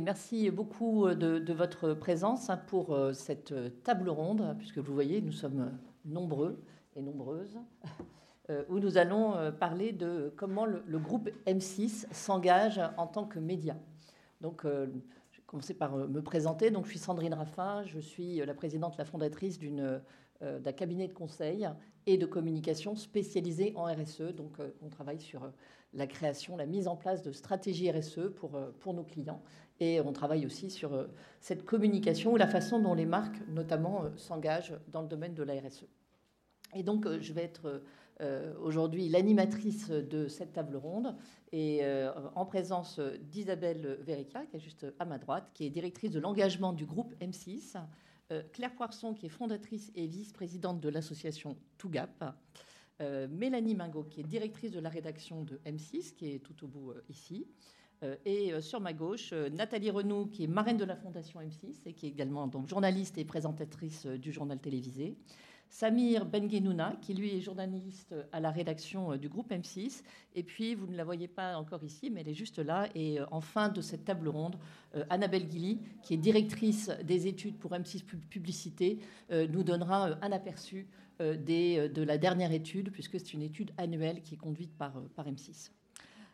merci beaucoup de, votre présence hein, pour cette table ronde, puisque vous voyez, nous sommes nombreux et nombreuses, où nous allons parler de comment le, groupe M6 s'engage en tant que média. Donc, commencer par euh, me présenter. Donc, je suis Sandrine Raffin, je suis euh, la présidente, la fondatrice d'une, euh, d'un cabinet de conseil et de communication spécialisé en RSE. Donc, on travaille sur la création, la mise en place de stratégies RSE pour nos clients. Et on travaille aussi sur cette communication ou la façon dont les marques, notamment, s'engagent dans le domaine de la RSE. Et donc, je vais être euh, aujourd'hui l'animatrice de cette table ronde et euh, en présence d'Isabelle Verica, qui est juste à ma droite, qui est directrice de l'engagement du groupe M6, euh, Claire Poisson, qui est fondatrice et vice-présidente de l'association Tougap, Mélanie Mingot, qui est directrice de la rédaction de M6, qui est tout au bout ici. Et sur ma gauche, Nathalie Renaud, qui est marraine de la Fondation M6 et qui est également donc, journaliste et présentatrice du journal télévisé. Samir Benguenouna, qui lui est journaliste à la rédaction euh, du groupe M6. Et puis, vous ne la voyez pas encore ici, mais elle est juste là. Et euh, en fin de cette table ronde, euh, Annabelle Guilly, qui est directrice des études pour M6 Publicité, nous donnera un aperçu de la dernière étude, puisque c'est une étude annuelle qui est conduite par, par M6.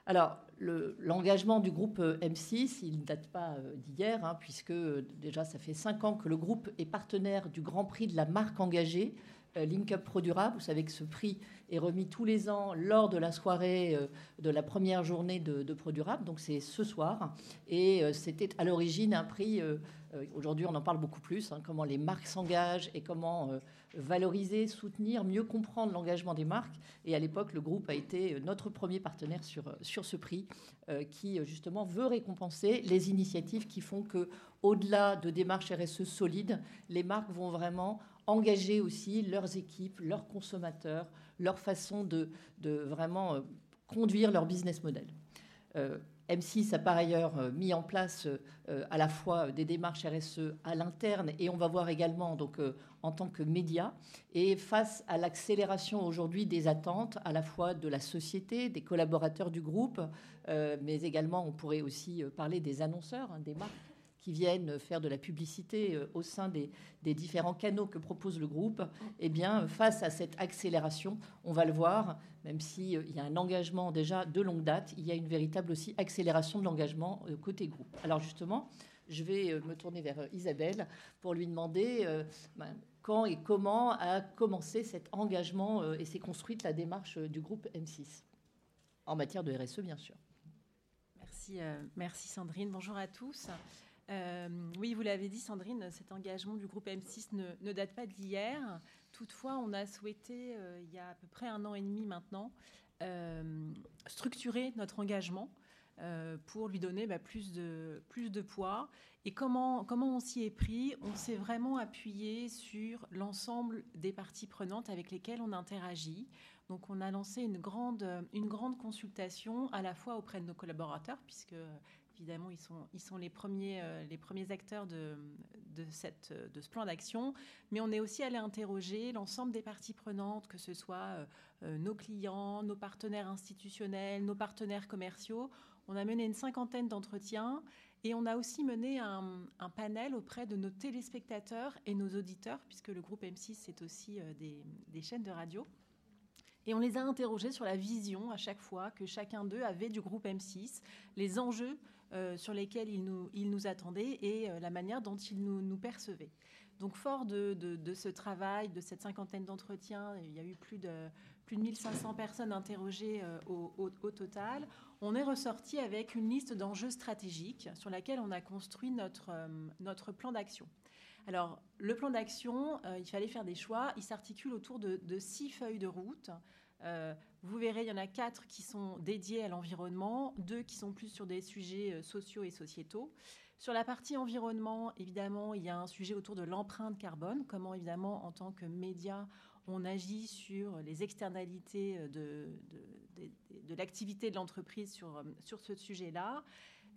Alors, l'engagement du groupe M6, il ne date pas d'hier, hein, puisque déjà ça fait cinq ans que le groupe est partenaire du Grand Prix de la marque engagée, euh, Link Up. Vous savez que ce prix est remis tous les ans lors de la soirée euh, de la première journée de, de Pro Durable. Donc c'est ce soir. Et euh, c'était à l'origine un prix, aujourd'hui on en parle beaucoup plus, hein, comment les marques s'engagent et comment valoriser, soutenir, mieux comprendre l'engagement des marques. Et à l'époque, le groupe a été notre premier partenaire sur, sur ce prix qui justement veut récompenser les initiatives qui font que, au-delà de démarches RSE solides, les marques vont vraiment engager aussi leurs équipes, leurs consommateurs, leur façon de, vraiment euh, conduire leur business model. Euh, M6 a par ailleurs euh, mis en place à la fois des démarches RSE à l'interne et on va voir également donc en tant que média. Et face à l'accélération aujourd'hui des attentes à la fois de la société, des collaborateurs du groupe, mais également on pourrait aussi parler des annonceurs, hein, des marques qui viennent faire de la publicité euh, au sein des, différents canaux que propose le groupe, eh bien, face à cette accélération, on va le voir, même s'il euh, y a un engagement déjà de longue date, il y a une véritable aussi accélération de l'engagement euh, côté groupe. Alors justement, je vais me tourner vers Isabelle pour lui demander ben, quand et comment a commencé cet engagement et s'est construite la démarche du groupe M6 en matière de RSE, bien sûr. Merci, merci Sandrine. Bonjour à tous. Euh, oui, vous l'avez dit, Sandrine, cet engagement du groupe M6 ne, date pas d'hier. Toutefois, on a souhaité, euh, il y a à peu près un an et demi maintenant, euh, structurer notre engagement pour lui donner bah, plus, de, poids. Et comment, on s'y est pris? On s'est vraiment appuyé sur l'ensemble des parties prenantes avec lesquelles on interagit. Donc on a lancé une grande consultation à la fois auprès de nos collaborateurs, puisque évidemment, ils sont, les, premiers, euh, acteurs de, ce plan d'action. Mais on est aussi allé interroger l'ensemble des parties prenantes, que ce soit euh, euh, nos clients, nos partenaires institutionnels, nos partenaires commerciaux. On a mené une cinquantaine d'entretiens et on a aussi mené un, panel auprès de nos téléspectateurs et nos auditeurs, puisque le groupe M6, c'est aussi des, chaînes de radio. Et on les a interrogés sur la vision à chaque fois que chacun d'eux avait du groupe M6, les enjeux sur lesquels ils nous, il nous attendaient et euh, la manière dont ils nous, nous percevaient. Donc fort de, de, ce travail, de cette cinquantaine d'entretiens, il y a eu plus de, plus de 1500 personnes interrogées euh, au, au, total, on est ressorti avec une liste d'enjeux stratégiques sur laquelle on a construit notre, notre plan d'action. Alors, le plan d'action, il fallait faire des choix. Il s'articule autour de, six feuilles de route euh, vous verrez, il y en a quatre qui sont dédiés à l'environnement, deux qui sont plus sur des sujets euh, sociaux et sociétaux. Sur la partie environnement, évidemment, il y a un sujet autour de l'empreinte carbone, comment évidemment, en tant que média, on agit sur les externalités euh, de, l'activité de l'entreprise sur, sur ce sujet-là.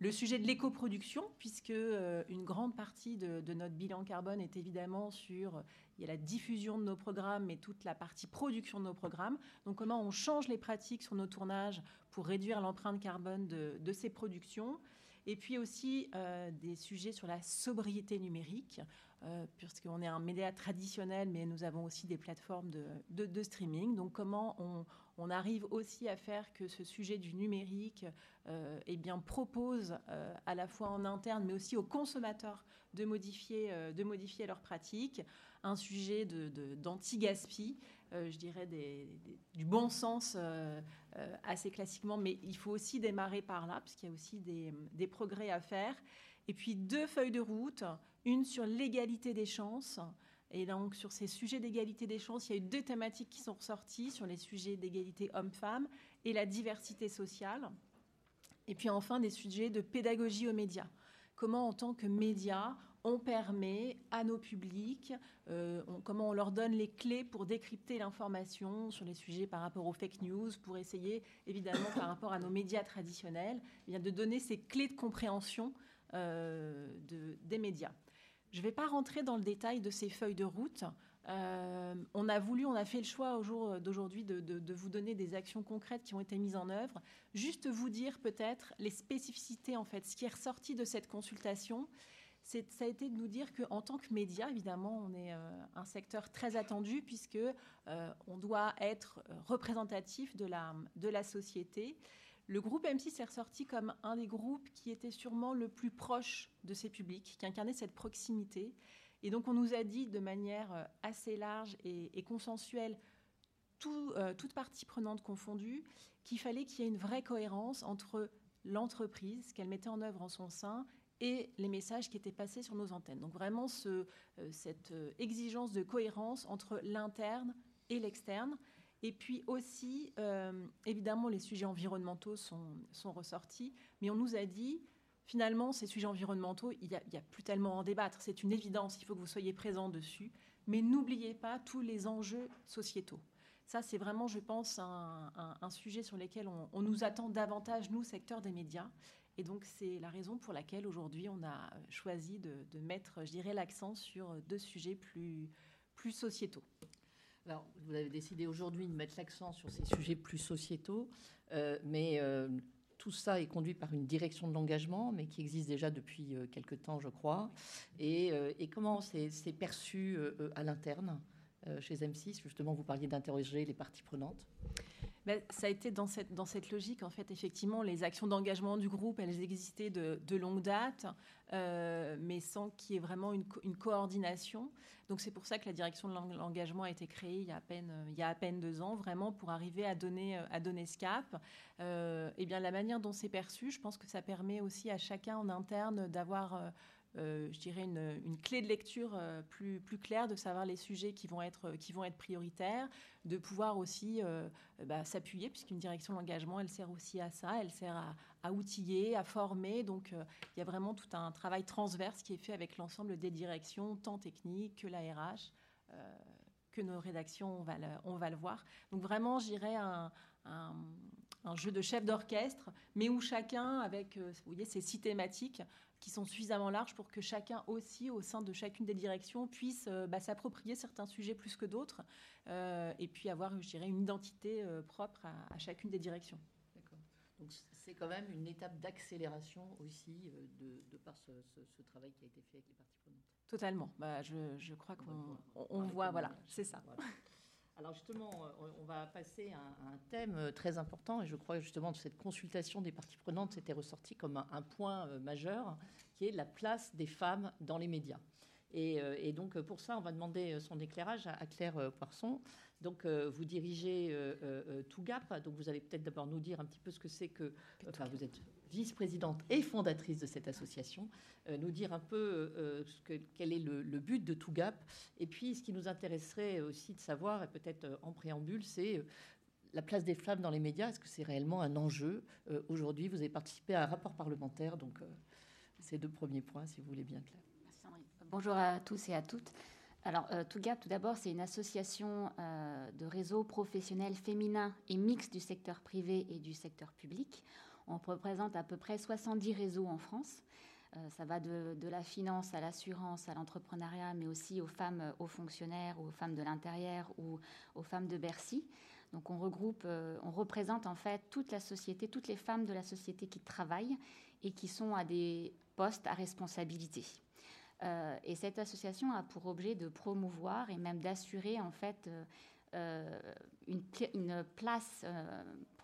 Le sujet de l'éco-production, puisque une grande partie de, de, notre bilan carbone est évidemment sur il y a la diffusion de nos programmes, mais toute la partie production de nos programmes. Donc comment on change les pratiques sur nos tournages pour réduire l'empreinte carbone de, ces productions? et puis aussi des sujets sur la sobriété numérique, puisqu'on est un média traditionnel, mais nous avons aussi des plateformes de, streaming. Donc comment on, arrive aussi à faire que ce sujet du numérique eh bien, propose à la fois en interne, mais aussi aux consommateurs de modifier, de modifier leurs pratiques, un sujet d'anti-gaspi. Euh, je dirais, du bon sens euh, euh, assez classiquement, mais il faut aussi démarrer par là, puisqu'il y a aussi des, progrès à faire. Et puis deux feuilles de route, une sur l'égalité des chances. Et donc, sur ces sujets d'égalité des chances, il y a eu deux thématiques qui sont ressorties sur les sujets d'égalité homme-femme et la diversité sociale. Et puis enfin, des sujets de pédagogie aux médias. Comment, en tant que médias, on permet à nos publics, euh, comment on leur donne les clés pour décrypter l'information sur les sujets par rapport aux fake news, pour essayer évidemment par rapport à nos médias traditionnels, eh bien, de donner ces clés de compréhension euh, des médias. Je ne vais pas rentrer dans le détail de ces feuilles de route. Euh, on a voulu, on a fait le choix au jour d'aujourd'hui de, vous donner des actions concrètes qui ont été mises en œuvre. Juste vous dire peut-être les spécificités, en fait, ce qui est ressorti de cette consultation ça a été de nous dire qu'en tant que média, évidemment, on est euh, un secteur très attendu puisque euh, on doit être représentatif de la, de la société. Le groupe M6 est ressorti comme un des groupes qui était sûrement le plus proche de ses publics, qui incarnait cette proximité. Et donc on nous a dit de manière assez large et, consensuelle, tout, toute partie prenante confondue, qu'il fallait qu'il y ait une vraie cohérence entre l'entreprise qu'elle mettait en œuvre en son sein et les messages qui étaient passés sur nos antennes. Donc vraiment ce, euh, cette euh, exigence de cohérence entre l'interne et l'externe. Et puis aussi, euh, évidemment, les sujets environnementaux sont, ressortis, mais on nous a dit, finalement, ces sujets environnementaux, il n'y a, plus tellement à en débattre, c'est une évidence, il faut que vous soyez présents dessus, mais n'oubliez pas tous les enjeux sociétaux. Ça, c'est vraiment, je pense, un, sujet sur lequel on, nous attend davantage, nous, secteur des médias. Et donc, c'est la raison pour laquelle aujourd'hui, on a choisi de, mettre, je dirais, l'accent sur deux sujets plus sociétaux. Vous avez décidé aujourd'hui de mettre l'accent sur ces sujets plus sociétaux, euh, mais euh, tout ça est conduit par une direction de l'engagement, mais qui existe déjà depuis euh, quelque temps, je crois. Et, et comment c'est perçu à l'interne? Chez M6 Justement, vous parliez d'interroger les parties prenantes. Ben, ça a été dans cette, dans cette logique, en fait, effectivement, les actions d'engagement du groupe, elles existaient de, longue date, euh, mais sans qu'il y ait vraiment une, coordination. Donc c'est pour ça que la direction de l'engagement a été créée il y a, à peine, il y a à peine deux ans, vraiment pour arriver à donner, à donner ce cap. Euh, et bien la manière dont c'est perçu, je pense que ça permet aussi à chacun en interne d'avoir... Euh, je dirais, une, clé de lecture euh, plus, plus claire, de savoir les sujets qui vont être, qui vont être prioritaires, de pouvoir aussi euh, bah, s'appuyer, puisqu'une direction de l'engagement, elle sert aussi à ça, elle sert à, outiller, à former. Donc, il y a vraiment tout un travail transverse qui est fait avec l'ensemble des directions, tant techniques que la RH, que nos rédactions, on va le, on va le voir. Donc, vraiment, j'irais un, un, un, jeu de chef d'orchestre, mais où chacun, avec vous voyez, ses six thématiques, qui sont suffisamment larges pour que chacun aussi, au sein de chacune des directions, puisse euh, bah, s'approprier certains sujets plus que d'autres, euh, et puis avoir, je dirais, une identité euh, propre à, chacune des directions. D'accord. Donc c'est quand même une étape d'accélération aussi de, par ce, travail qui a été fait avec les parties prenantes. Totalement. Bah, je, je crois qu'on on, voit, voilà, c'est ça. Alors justement, euh, on va passer à un thème euh, très important, et je crois justement de cette consultation des parties prenantes, c'était ressorti comme un, point euh, majeur, qui est la place des femmes dans les médias. Et, donc pour ça, on va demander son éclairage à, Claire Poisson. Donc vous dirigez Tougap, donc vous allez peut-être d'abord nous dire un petit peu ce que c'est que... Enfin, vous êtes vice-présidente et fondatrice de cette association, euh, nous dire un peu euh, que, quel est le, but de Tougap. Et puis, ce qui nous intéresserait aussi de savoir, et peut-être euh, en préambule, c'est la place des femmes dans les médias. Est-ce que c'est réellement un enjeu Aujourd'hui, vous avez participé à un rapport parlementaire, donc ces deux premiers points, si vous voulez bien, Claire. Bonjour à tous et à toutes. Alors, Tougap, tout d'abord, c'est une association de réseaux professionnels féminins et mixtes du secteur privé et du secteur public. On représente à peu près 70 réseaux en France. Euh, ça va de, la finance à l'assurance, à l'entrepreneuriat, mais aussi aux femmes, aux fonctionnaires, aux femmes de l'intérieur ou aux femmes de Bercy. Donc on regroupe, euh, on représente en fait toute la société, toutes les femmes de la société qui travaillent et qui sont à des postes à responsabilité. Euh, et cette association a pour objet de promouvoir et même d'assurer en fait une, place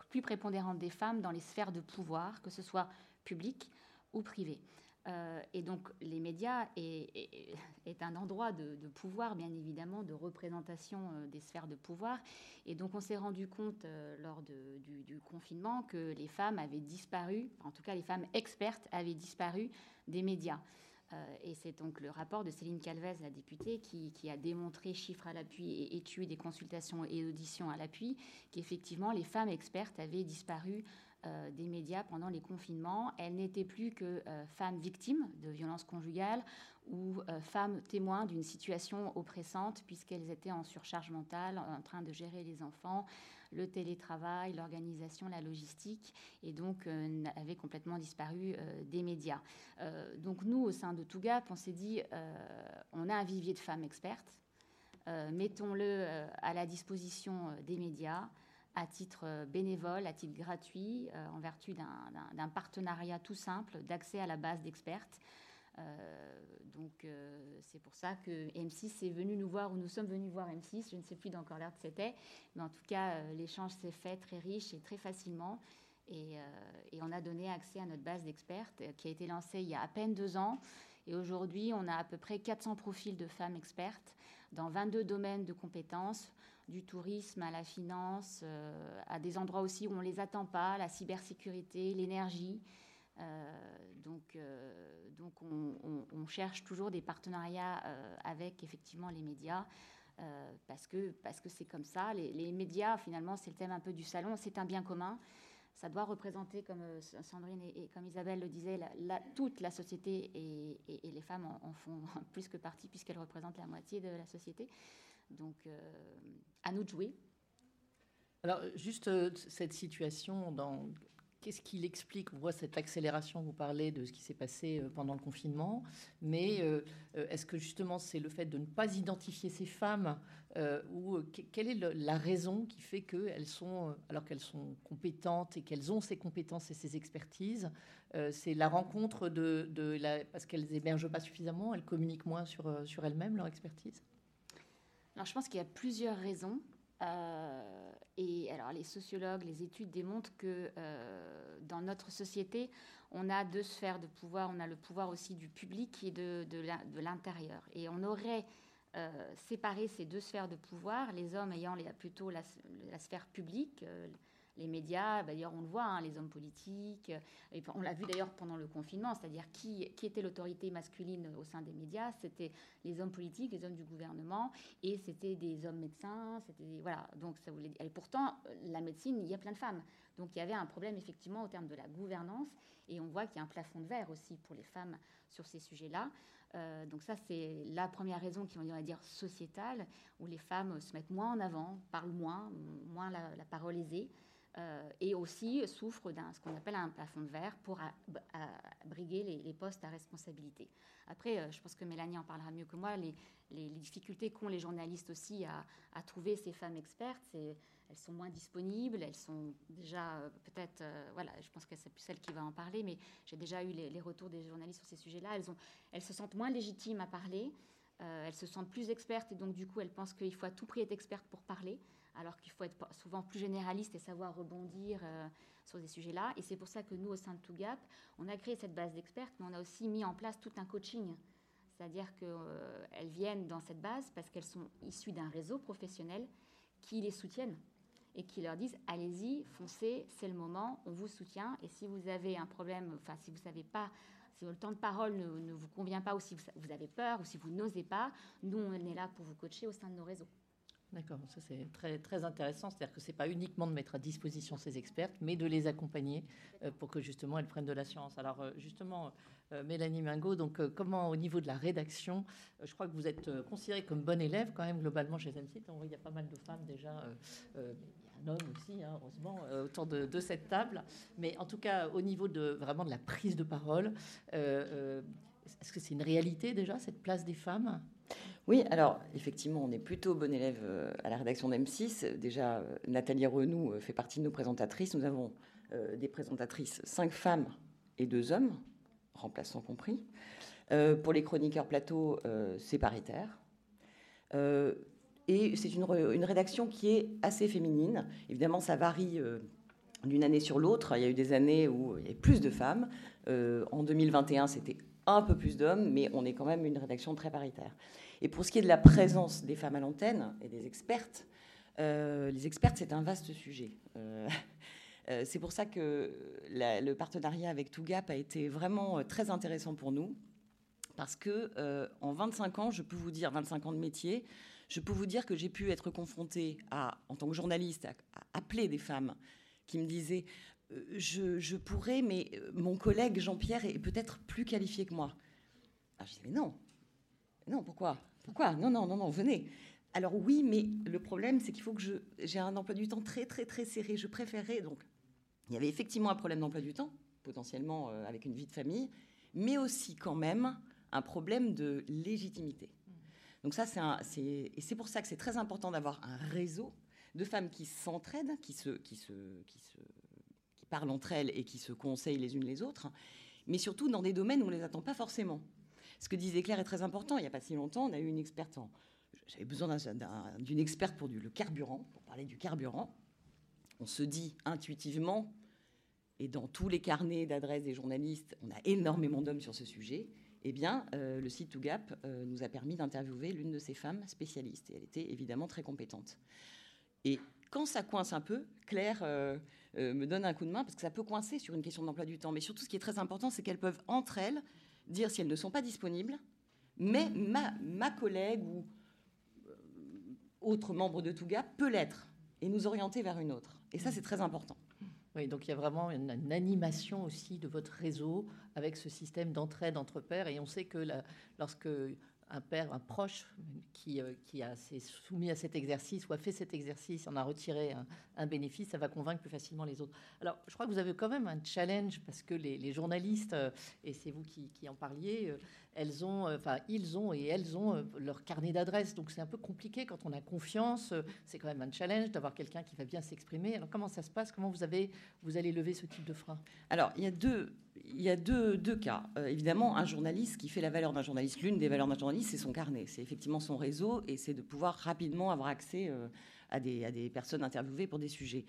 plus prépondérante des femmes dans les sphères de pouvoir, que ce soit public ou privé. Euh, et donc les médias est, un endroit de, pouvoir, bien évidemment, de représentation euh, des sphères de pouvoir. Et donc on s'est rendu compte euh, lors du, confinement que les femmes avaient disparu, en tout cas les femmes expertes avaient disparu des médias. Et c'est donc le rapport de Céline Calvez, la députée, qui, a démontré, chiffres à l'appui et études et consultations et auditions à l'appui, qu'effectivement les femmes expertes avaient disparu euh, des médias pendant les confinements. Elles n'étaient plus que euh, femmes victimes de violences conjugales ou euh, femmes témoins d'une situation oppressante puisqu'elles étaient en surcharge mentale, en train de gérer les enfants, le télétravail, l'organisation, la logistique, et donc avaient complètement disparu des médias. donc nous, au sein de Tougap, on s'est dit, on a un vivier de femmes expertes, mettons-le à la disposition des médias à titre euh, bénévole, à titre gratuit, euh, en vertu d'un partenariat tout simple d'accès à la base d'expertes. Euh, donc c'est pour ça que M6 est venu nous voir, ou nous sommes venus voir M6, je ne sais plus dans quelle heure c'était, mais en tout cas l'échange s'est fait très riche et très facilement. Et, on a donné accès à notre base d'experts qui a été lancée il y a à peine deux ans. Et aujourd'hui, on a à peu près 400 profils de femmes expertes dans 22 domaines de compétences du tourisme à la finance, euh, à des endroits aussi où on ne les attend pas, la cybersécurité, l'énergie. Euh, donc, euh, on, cherche toujours des partenariats avec effectivement les médias. parce que parce que c'est comme ça. Les, médias, finalement, c'est le thème un peu du salon. C'est un bien commun. Ça doit représenter, comme Sandrine et, comme Isabelle le disait, la, toute la société et, les femmes en, font plus que partie puisqu'elles représentent la moitié de la société. Donc, euh, à nous de jouer. Alors, juste euh, cette situation, dans... qu'est-ce qui l'explique On voit cette accélération, vous parlez de ce qui s'est passé euh, pendant le confinement, mais est-ce que justement c'est le fait de ne pas identifier ces femmes ou quelle est la raison qui fait qu'elles sont, alors qu'elles sont compétentes et qu'elles ont ces compétences et ces expertises, c'est la rencontre de, parce qu'elles émergent pas suffisamment, elles communiquent moins sur, sur elles-mêmes leur expertise? Alors, je pense qu'il y a plusieurs raisons. Euh, et alors, les sociologues, les études démontrent que euh, dans notre société, on a deux sphères de pouvoir. On a le pouvoir aussi du public et de, de l'intérieur. Et on aurait euh, séparé ces deux sphères de pouvoir, les hommes ayant plutôt la, sphère publique, les médias, d'ailleurs on le voit, hein, les hommes politiques, et on l'a vu d'ailleurs pendant le confinement, c'est-à-dire qui, qui était l'autorité masculine au sein des médias, c'était les hommes politiques, les hommes du gouvernement, et c'était des hommes médecins, c'était voilà, donc ça voulait dire, et pourtant la médecine, il y a plein de femmes, donc il y avait un problème effectivement au terme de la gouvernance, et on voit qu'il y a un plafond de verre aussi pour les femmes sur ces sujets-là. Euh, donc ça, c'est la première raison qui, on va dire, sociétale, où les femmes se mettent moins en avant, parlent moins, moins la, la parole aisée. Euh, et aussi souffre d'un ce qu'on appelle un plafond de verre pour abriguer les, postes à responsabilité. Après, euh, je pense que Mélanie en parlera mieux que moi, les, difficultés qu'ont les journalistes aussi à, trouver ces femmes expertes, elles sont moins disponibles, elles sont déjà euh, peut-être, voilà, je pense que c'est plus celle qui va en parler, mais j'ai déjà eu les, retours des journalistes sur ces sujets-là, elles, elles se sentent moins légitimes à parler, elles se sentent plus expertes et donc du coup elles pensent qu'il faut à tout prix être experte pour parler alors qu'il faut être souvent plus généraliste et savoir rebondir euh, sur ces sujets-là. Et c'est pour ça que nous, au sein de ToGap, on a créé cette base d'experts, mais on a aussi mis en place tout un coaching. C'est-à-dire qu'elles euh, viennent dans cette base parce qu'elles sont issues d'un réseau professionnel qui les soutiennent et qui leur disent allez-y, foncez, c'est le moment, on vous soutient. Et si vous avez un problème, enfin si vous savez pas, si le temps de parole ne vous convient pas ou si vous avez peur ou si vous n'osez pas, nous on est là pour vous coacher au sein de nos réseaux. D'accord, ça c'est très, très intéressant. C'est-à-dire que ce n'est pas uniquement de mettre à disposition ces expertes, mais de les accompagner euh, pour que justement elles prennent de la science. Alors euh, justement, euh, Mélanie Mingo, donc comment au niveau de la rédaction, je crois que vous êtes considérée comme bonne élève quand même globalement chez M6. Il y a pas mal de femmes déjà. un homme aussi, hein, heureusement, autour de, de, cette table. Mais en tout cas, au niveau de vraiment de la prise de parole, est-ce que c'est une réalité déjà, cette place des femmes? Oui, alors effectivement, on est plutôt bon élève euh, à la rédaction d'M6. Déjà, euh, Nathalie Renou euh, fait partie de nos présentatrices. Nous avons des présentatrices, cinq femmes et deux hommes, remplaçants compris. pour les chroniqueurs plateau, c'est paritaire. et c'est une, une, rédaction qui est assez féminine. Évidemment, ça varie d'une année sur l'autre. Il y a eu des années où il y avait plus de femmes. en 2021, c'était un peu plus d'hommes, mais on est quand même une rédaction très paritaire. Et pour ce qui est de la présence des femmes à l'antenne et des expertes, euh, les expertes, c'est un vaste sujet. Euh, euh, c'est pour ça que le partenariat avec Tougap a été vraiment très intéressant pour nous, parce que en 25 ans, je peux vous dire, 25 ans de métier, je peux vous dire que j'ai pu être confrontée à, en tant que journaliste, à, appeler des femmes qui me disaient je, je, pourrais, mais mon collègue Jean-Pierre est peut-être plus qualifié que moi. Alors je dis, mais non, non, pourquoi? Pourquoi? Non, non, non, non, venez. Alors oui, mais le problème, c'est qu'il faut que je, j'ai un emploi du temps très, très, très serré. Je préférais, donc, il y avait effectivement un problème d'emploi du temps, potentiellement euh, avec une vie de famille, mais aussi quand même un problème de légitimité. Donc ça, c'est, un, c'est et c'est pour ça que c'est très important d'avoir un réseau de femmes qui s'entraident, qui se, qui se, qui se, qui parlent entre elles et qui se conseillent les unes les autres, mais surtout dans des domaines où on ne les attend pas forcément. Ce que disait Claire est très important. Il n'y a pas si longtemps, on a eu une experte en. J'avais besoin d'une experte pour du, le carburant, pour parler du carburant. On se dit intuitivement, et dans tous les carnets d'adresses des journalistes, on a énormément d'hommes sur ce sujet. Eh bien, euh, le site ToGap euh, nous a permis d'interviewer l'une de ces femmes spécialistes. Et elle était évidemment très compétente. Et quand ça coince un peu, Claire euh, me donne un coup de main parce que ça peut coincer sur une question d'emploi du temps. Mais surtout, ce qui est très important, c'est qu'elles peuvent entre elles dire si elles ne sont pas disponibles, mais ma, ma collègue ou euh, autre membre de Touga peut l'être et nous orienter vers une autre. Et ça, c'est très important. Oui, donc il y a vraiment une, animation aussi de votre réseau avec ce système d'entraide entre pairs. Et on sait que lorsque un père, un proche qui, euh, qui a s'est soumis à cet exercice ou a fait cet exercice, en a retiré un, bénéfice, ça va convaincre plus facilement les autres. Alors, je crois que vous avez quand même un challenge parce que les, journalistes, euh, et c'est vous qui, en parliez, euh, elles ont, enfin, ils ont et elles ont leur carnet d'adresses. Donc, c'est un peu compliqué quand on a confiance. C'est quand même un challenge d'avoir quelqu'un qui va bien s'exprimer. Alors, comment ça se passe? Comment vous, avez, vous allez lever ce type de frein? Alors, il y a deux il y a deux, cas. Euh, évidemment, un journaliste qui fait la valeur d'un journaliste, l'une des valeurs d'un journaliste, c'est son carnet, c'est effectivement son réseau et c'est de pouvoir rapidement avoir accès euh, à, des, à, des, personnes interviewées pour des sujets.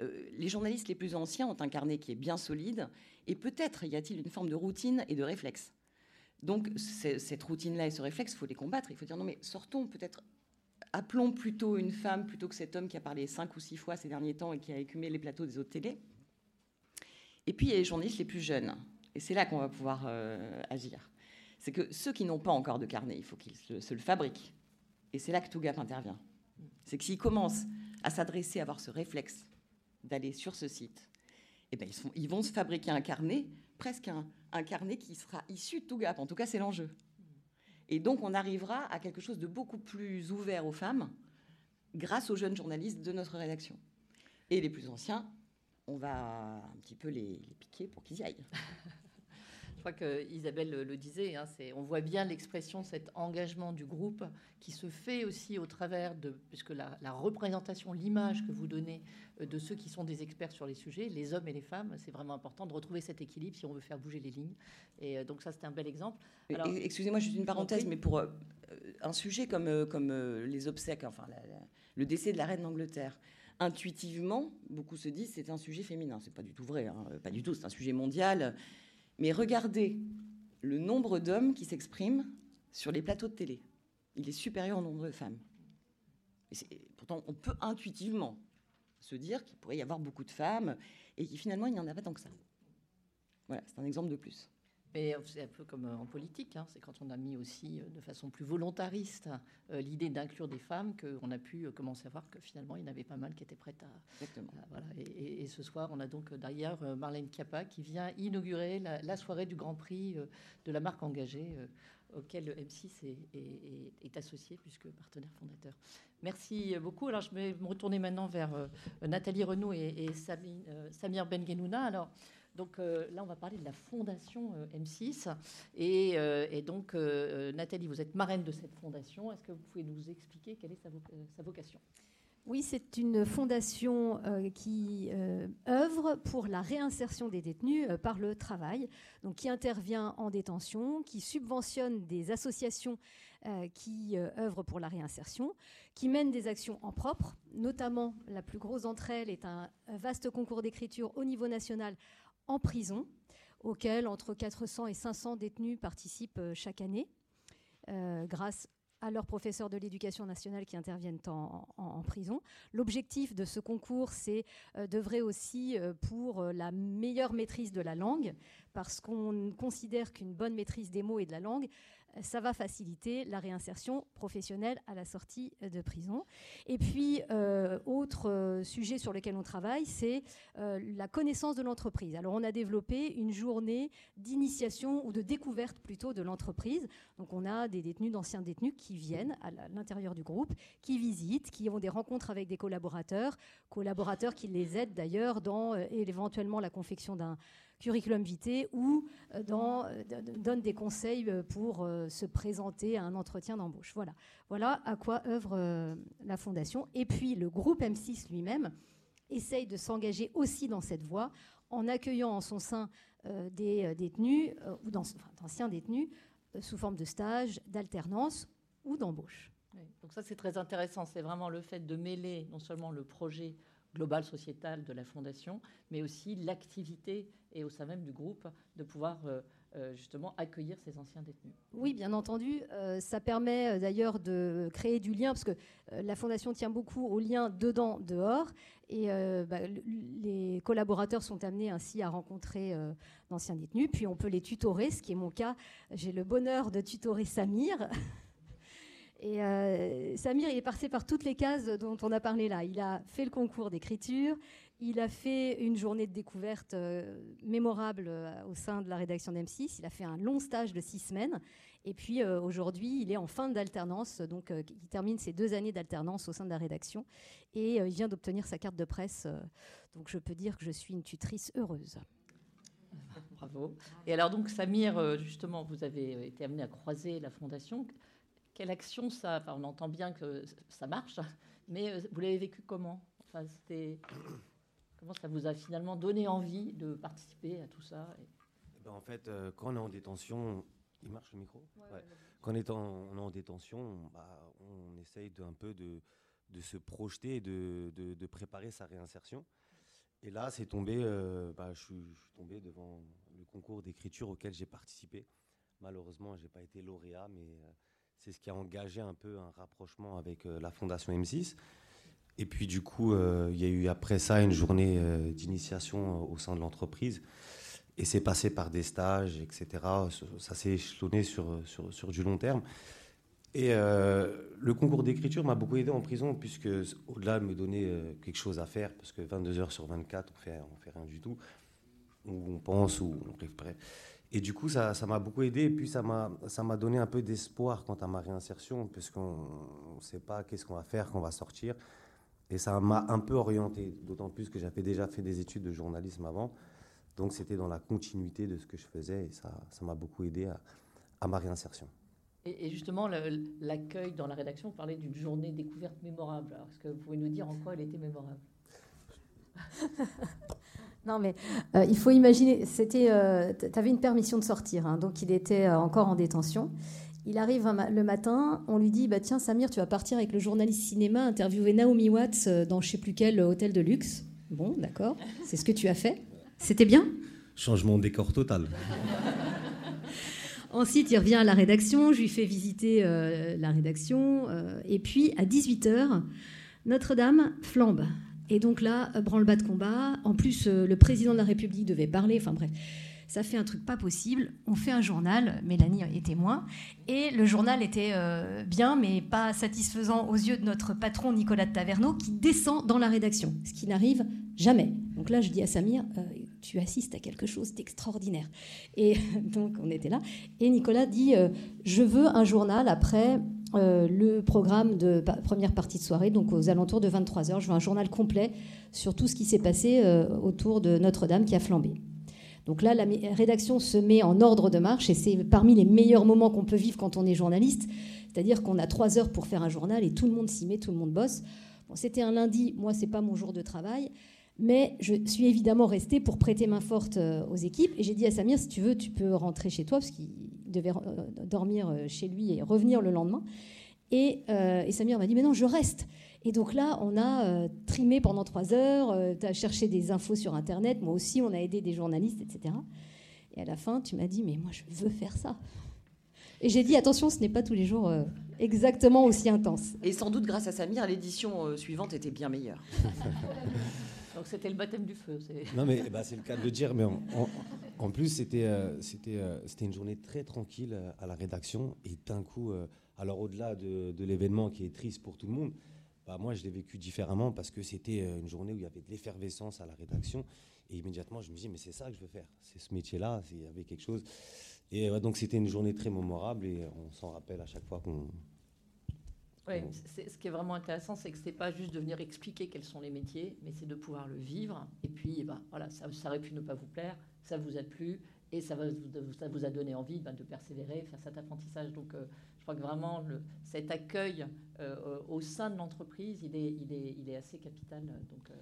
Euh, les journalistes les plus anciens ont un carnet qui est bien solide et peut-être y a-t-il une forme de routine et de réflexe. Donc cette routine-là et ce réflexe, il faut les combattre. Il faut dire non mais sortons peut-être appelons plutôt une femme plutôt que cet homme qui a parlé cinq ou six fois ces derniers temps et qui a écumé les plateaux des autres télé. Et puis, il y a les journalistes les plus jeunes. Et c'est là qu'on va pouvoir euh, agir. C'est que ceux qui n'ont pas encore de carnet, il faut qu'ils se, le fabriquent. Et c'est là que Tougap intervient. C'est que s'ils commencent à s'adresser, à avoir ce réflexe d'aller sur ce site, eh ben ils, vont se fabriquer un carnet, presque un, carnet qui sera issu de Tougap. En tout cas, c'est l'enjeu. Et donc, on arrivera à quelque chose de beaucoup plus ouvert aux femmes grâce aux jeunes journalistes de notre rédaction. Et les plus anciens on va un petit peu les, piquer pour qu'ils y aillent. Je crois que Isabelle le disait, hein, on voit bien l'expression, cet engagement du groupe qui se fait aussi au travers de, puisque la, représentation, l'image que vous donnez euh, de ceux qui sont des experts sur les sujets, les hommes et les femmes, c'est vraiment important de retrouver cet équilibre si on veut faire bouger les lignes. Et euh, donc ça, c'est un bel exemple. Excusez-moi, juste une parenthèse, mais pour euh, un sujet comme, comme les obsèques, enfin le décès de la reine d'Angleterre, intuitivement, beaucoup se disent c'est un sujet féminin. C'est pas du tout vrai, hein. pas du tout. C'est un sujet mondial. Mais regardez le nombre d'hommes qui s'expriment sur les plateaux de télé. Il est supérieur au nombre de femmes. pourtant, on peut intuitivement se dire qu'il pourrait y avoir beaucoup de femmes et que finalement, il n'y en a pas tant que ça. Voilà, c'est un exemple de plus. Mais c'est un peu comme euh, en politique, hein. c'est quand on a mis aussi euh, de façon plus volontariste euh, l'idée d'inclure des femmes qu'on a pu commencer à voir que finalement il y en avait pas mal qui étaient prêtes à. Exactement. voilà. Et, ce soir, on a donc d'ailleurs Marlène Capa qui vient inaugurer la, soirée du Grand Prix de la marque engagée auquel le M6 est, associé puisque partenaire fondateur. Merci beaucoup. Alors je vais me retourner maintenant vers Nathalie Renaud et, Samir Benguenouna. Alors donc euh, là, on va parler de la fondation euh, M6. Euh, et, donc, Nathalie, vous êtes marraine de cette fondation. Est-ce que vous pouvez nous expliquer quelle est sa, vocation? Oui, c'est une fondation qui œuvre pour la réinsertion des détenus par le travail, donc qui intervient en détention, qui subventionne des associations qui œuvrent pour la réinsertion, qui mène des actions en propre, notamment la plus grosse d'entre elles est un vaste concours d'écriture au niveau national en prison, auquel entre 400 et 500 détenus participent chaque année. grâce à leurs professeurs de l'éducation nationale qui interviennent en, prison. L'objectif de ce concours, c'est euh, d'œuvrer aussi euh, pour euh, la meilleure maîtrise de la langue, parce qu'on considère qu'une bonne maîtrise des mots et de la langue ça va faciliter la réinsertion professionnelle à la sortie de prison. Et puis, euh, autre euh, sujet sur lequel on travaille, c'est euh, la connaissance de l'entreprise. Alors, on a développé une journée d'initiation ou de découverte plutôt de l'entreprise. Donc, on a des détenus, d'anciens détenus qui viennent à l'intérieur du groupe, qui visitent, qui ont des rencontres avec des collaborateurs, collaborateurs qui les aident d'ailleurs dans éventuellement la confection d'un curriculum vitae ou euh, euh, donne des conseils euh, pour se présenter à un entretien d'embauche. Voilà. voilà à quoi œuvre la Fondation. Et puis le groupe M6 lui-même essaye de s'engager aussi dans cette voie en accueillant en son sein des détenus ou d'anciens détenus sous forme de stage, d'alternance ou d'embauche. donc ça c'est très intéressant, c'est vraiment le fait de mêler non seulement le projet global sociétal de la Fondation, mais aussi l'activité et au sein même du groupe de pouvoir euh, euh, justement accueillir ces anciens détenus. Oui, bien entendu. Euh, ça permet d'ailleurs de créer du lien, parce que la Fondation tient beaucoup au lien dedans-dehors. Et bah, les collaborateurs sont amenés ainsi à rencontrer d'anciens détenus. Puis on peut les tutorer, ce qui est mon cas. J'ai le bonheur de tutorer Samir. Et euh, Samir, il est passé par toutes les cases dont on a parlé là. Il a fait le concours d'écriture, il a fait une journée de découverte euh, mémorable euh, au sein de la rédaction d'M6, il a fait un long stage de six semaines, et puis aujourd'hui, il est en fin d'alternance, donc il termine ses deux années d'alternance au sein de la rédaction, et il vient d'obtenir sa carte de presse. donc je peux dire que je suis une tutrice heureuse. Bravo. Et alors donc Samir, justement, vous avez été amené à croiser la fondation quelle action ça enfin, On entend bien que ça marche, mais euh, vous l'avez vécu comment? Enfin, Comment ça vous a finalement donné envie de participer à tout ça eh ben, En fait, euh, quand on est en détention, il marche le micro? Quand on est en, détention, bah, on essaye de, un peu de, de se projeter et de, de, préparer sa réinsertion. Et là, c'est tombé, euh, bah, je, suis, tombé devant le concours d'écriture auquel j'ai participé. Malheureusement, je n'ai pas été lauréat, mais c'est ce qui a engagé un peu un rapprochement avec euh, la Fondation M6. Et puis du coup, euh, il y a eu après ça une journée euh, d'initiation au sein de l'entreprise. Et c'est passé par des stages, etc. Ça s'est échelonné sur, sur, du long terme. Et le concours d'écriture m'a beaucoup aidé en prison, puisque au-delà de me donner quelque chose à faire, parce que 22 heures sur 24, on fait, on fait rien du tout, ou on pense, ou on près. Et du coup, ça, m'a beaucoup aidé. Et puis, ça m'a, ça m'a donné un peu d'espoir quant à ma réinsertion, puisqu'on ne sait pas qu'est-ce qu'on va faire quand on va sortir. Et ça m'a un peu orienté, d'autant plus que j'avais déjà fait des études de journalisme avant. Donc, c'était dans la continuité de ce que je faisais. Et ça, ça m'a beaucoup aidé à, à ma réinsertion. Et, justement, l'accueil dans la rédaction, vous parlez d'une journée découverte mémorable. est-ce que vous pouvez nous dire en quoi elle était mémorable? Non, mais euh, il faut imaginer, c'était, euh, tu avais une permission de sortir, hein, donc il était euh, encore en détention. Il arrive le matin, on lui dit bah, Tiens, Samir, tu vas partir avec le journaliste cinéma interviewer Naomi Watts dans je sais plus quel hôtel de luxe. Bon, d'accord, c'est ce que tu as fait. C'était bien? Changement de décor total. Ensuite, il revient à la rédaction, je lui fais visiter la rédaction, et puis à 18h, Notre-Dame flambe. Et donc là, euh, branle-bas de combat. En plus, euh, le président de la République devait parler. Enfin bref, ça fait un truc pas possible. On fait un journal, Mélanie est témoin, et le journal était euh, bien, mais pas satisfaisant aux yeux de notre patron Nicolas de Taverneau, qui descend dans la rédaction, ce qui n'arrive jamais. Donc là, je dis à Samir, tu assistes à quelque chose d'extraordinaire. Et donc, on était là. Et Nicolas dit, je veux un journal après euh, le programme de première partie de soirée, donc aux alentours de 23h. Je veux un journal complet sur tout ce qui s'est passé euh, autour de Notre-Dame qui a flambé. Donc là, la rédaction se met en ordre de marche et c'est parmi les meilleurs moments qu'on peut vivre quand on est journaliste. C'est-à-dire qu'on a trois heures pour faire un journal et tout le monde s'y met, tout le monde bosse. C'était un lundi, moi, c'est pas mon jour de travail. Mais je suis évidemment restée pour prêter main forte euh, aux équipes. Et j'ai dit à Samir, si tu veux, tu peux rentrer chez toi, parce qu'il devait euh, dormir euh, chez lui et revenir le lendemain. Et, Samir m'a dit, mais non, je reste. Et donc là, on a trimé pendant trois heures, tu as cherché des infos sur Internet, moi aussi, on a aidé des journalistes, etc. Et à la fin, tu m'as dit, mais moi, je veux faire ça. Et j'ai dit, attention, ce n'est pas tous les jours exactement aussi intense. Et sans doute, grâce à Samir, l'édition suivante était bien meilleure. Donc c'était le baptême du feu. Non mais bah, c'est le cas de le dire, mais en, plus c'était euh, euh, c'était une journée très tranquille euh, à la rédaction et d'un coup, alors au-delà de, l'événement qui est triste pour tout le monde, bah, moi je l'ai vécu différemment parce que c'était une journée où il y avait de l'effervescence à la rédaction et immédiatement je me dis mais c'est ça que je veux faire, c'est ce métier-là, il y avait quelque chose. Et donc c'était une journée très mémorable et on s'en rappelle à chaque fois qu'on oui, ce qui est vraiment intéressant, c'est que ce n'est pas juste de venir expliquer quels sont les métiers, mais c'est de pouvoir le vivre. Et puis, eh ben, voilà, ça, aurait pu ne pas vous plaire, ça vous a plu, et ça, va, ça vous a donné envie ben, de persévérer, faire cet apprentissage. Donc, euh, je crois que vraiment, le, cet accueil euh, au sein de l'entreprise, il est, il, est, il est, assez capital. Donc, euh,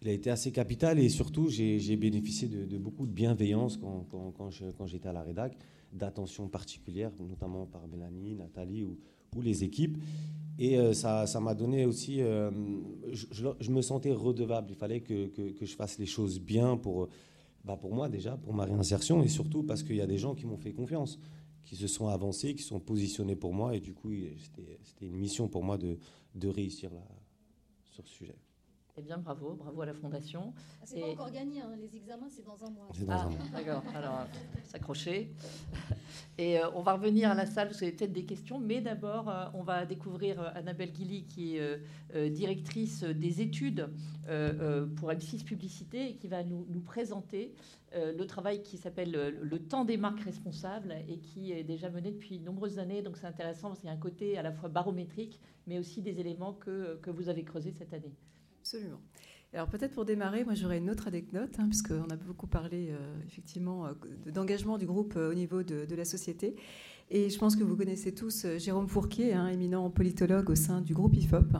il a été assez capital et surtout, j'ai bénéficié de, beaucoup de bienveillance quand, quand, quand j'étais à la rédac, d'attention particulière, notamment par Mélanie, Nathalie ou, ou les équipes. Et euh, ça, ça m'a donné aussi. Euh, je, me sentais redevable. Il fallait que, que, je fasse les choses bien pour, bah pour moi déjà, pour ma réinsertion, et surtout parce qu'il y a des gens qui m'ont fait confiance, qui se sont avancés, qui sont positionnés pour moi, et du coup, c'était une mission pour moi de, de réussir là, sur ce sujet. Eh bien, bravo, bravo à la Fondation. Ah, c'est pas encore gagné, hein. les examens, c'est dans un mois. Dans ah, d'accord, alors, s'accrocher. Et euh, on va revenir à la salle, vous avez peut-être des questions, mais d'abord, euh, on va découvrir euh, Annabelle Guilly, qui est directrice des études pour M6 Publicité, et qui va nous, nous présenter le travail qui s'appelle le temps des marques responsables, et qui est déjà mené depuis de nombreuses années. Donc c'est intéressant, parce qu'il y a un côté à la fois barométrique, mais aussi des éléments que, que vous avez creusés cette année. Absolument. Alors peut-être pour démarrer, moi j'aurais une autre anecdote, hein, puisqu'on a beaucoup parlé euh, effectivement euh, d'engagement du groupe euh, au niveau de, la société. Et je pense que vous connaissez tous Jérôme Fourquier, hein, éminent politologue au sein du groupe IFOP.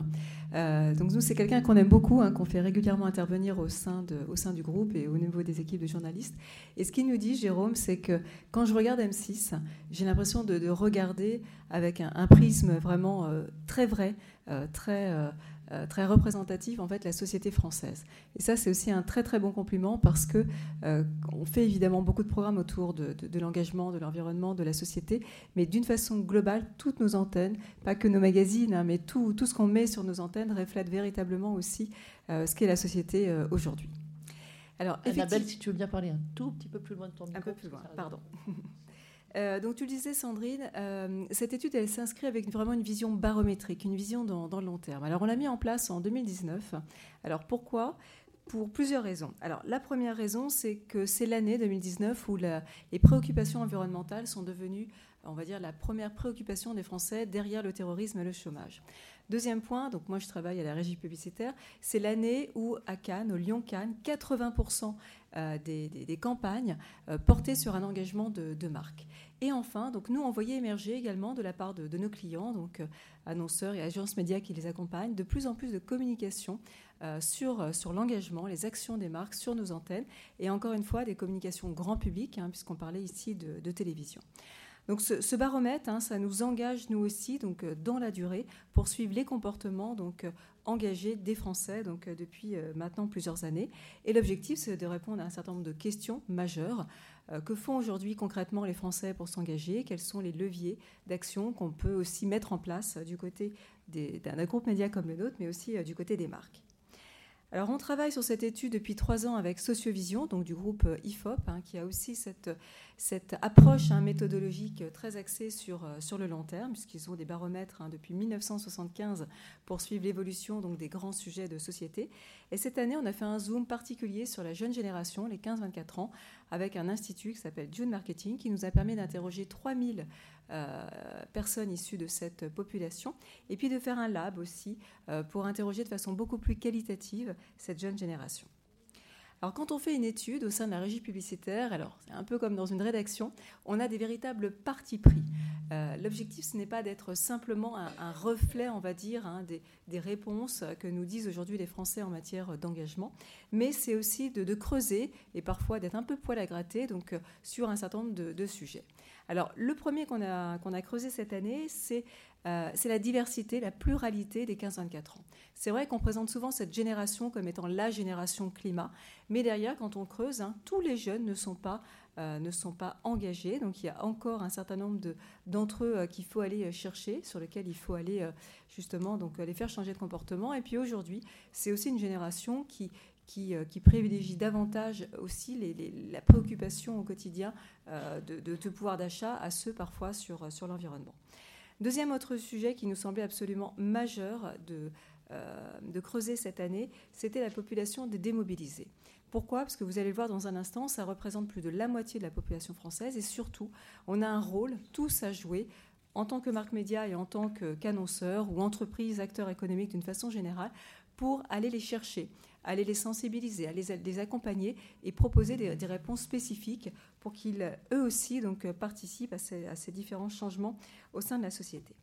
donc nous, c'est quelqu'un qu'on aime beaucoup, hein, qu'on fait régulièrement intervenir au sein, du groupe et au niveau des équipes de journalistes. Et ce qu'il nous dit, Jérôme, c'est que quand je regarde M6, j'ai l'impression de, regarder avec un prisme vraiment très vrai, très euh, très représentative en fait la société française. Et ça c'est aussi un très très bon compliment parce que euh, on fait évidemment beaucoup de programmes autour de, l'engagement, de l'environnement, de la société, mais d'une façon globale, toutes nos antennes, pas que nos magazines, hein, mais tout, tout ce qu'on met sur nos antennes reflète véritablement aussi euh, ce qu'est la société aujourd'hui. Alors, Annabelle, si tu veux bien parler un tout petit peu plus loin de ton micro. Un peu plus loin, pardon. Euh, donc tu le disais, Sandrine, euh, cette étude, elle s'inscrit avec vraiment une vision barométrique, une vision dans, le long terme. Alors on l'a mis en place en 2019. Alors pourquoi? Pour plusieurs raisons. Alors, la première raison, c'est que c'est l'année 2019 où les préoccupations environnementales sont devenues, on va dire, la première préoccupation des Français derrière le terrorisme et le chômage. Deuxième point, donc moi je travaille à la régie publicitaire, c'est l'année où à Cannes, au Lyon-Cannes, 80% euh, des, campagnes portaient sur un engagement de, de marque. Et enfin, donc nous, on voyait émerger également de la part de, nos clients, donc euh, annonceurs et agences médias qui les accompagnent, de plus en plus de communication euh, sur, euh, sur l'engagement, les actions des marques sur nos antennes, et encore une fois, des communications grand public, hein, puisqu'on parlait ici de, télévision. Donc ce, baromètre, hein, ça nous engage nous aussi donc dans la durée pour suivre les comportements donc engagés des Français donc depuis maintenant plusieurs années. Et l'objectif c'est de répondre à un certain nombre de questions majeures. Euh, que font aujourd'hui concrètement les Français pour s'engager? Quels sont les leviers d'action qu'on peut aussi mettre en place du côté d'un groupe média comme le nôtre, mais aussi euh, du côté des marques? Alors, on travaille sur cette étude depuis trois ans avec Sociovision, donc du groupe euh, IFOP, hein, qui a aussi cette, cette approche hein, méthodologique très axée sur, euh, sur le long terme, puisqu'ils ont des baromètres hein, depuis 1975 pour suivre l'évolution donc, des grands sujets de société. Et cette année, on a fait un zoom particulier sur la jeune génération, les 15-24 ans, avec un institut qui s'appelle June Marketing, qui nous a permis d'interroger 3000 euh, personnes issues de cette population, et puis de faire un lab aussi euh, pour interroger de façon beaucoup plus qualitative cette jeune génération. Alors quand on fait une étude au sein de la régie publicitaire, alors c'est un peu comme dans une rédaction, on a des véritables partis pris. Euh, l'objectif, ce n'est pas d'être simplement un, reflet, on va dire, hein, des, réponses que nous disent aujourd'hui les Français en matière d'engagement, mais c'est aussi de, creuser et parfois d'être un peu poil à gratter donc, euh, sur un certain nombre de, sujets. Alors le premier qu'on a, a creusé cette année, c'est euh, c'est la diversité, la pluralité des 15-24 ans. C'est vrai qu'on présente souvent cette génération comme étant la génération climat, mais derrière, quand on creuse, hein, tous les jeunes ne sont pas euh, ne sont pas engagés. Donc il y a encore un certain nombre d'entre eux euh, qu'il faut aller chercher, sur lesquels il faut aller justement donc les faire changer de comportement. Et puis aujourd'hui, c'est aussi une génération qui qui, qui, privilégie davantage aussi la préoccupation au quotidien de, de, pouvoir d'achat à ceux parfois sur, sur l'environnement. Deuxième autre sujet qui nous semblait absolument majeur de, euh, de creuser cette année, c'était la population des. Pourquoi? Parce que vous allez le voir dans un instant, ça représente plus de la moitié de la population française et surtout, on a un rôle tous à jouer en tant que marque média et en tant qu'annonceur ou entreprise, acteur économique d'une façon générale, pour aller les chercher, aller les sensibiliser, aller les accompagner et proposer des, réponses spécifiques pour qu'ils, eux aussi, donc, participent à ces, différents changements au sein de la société.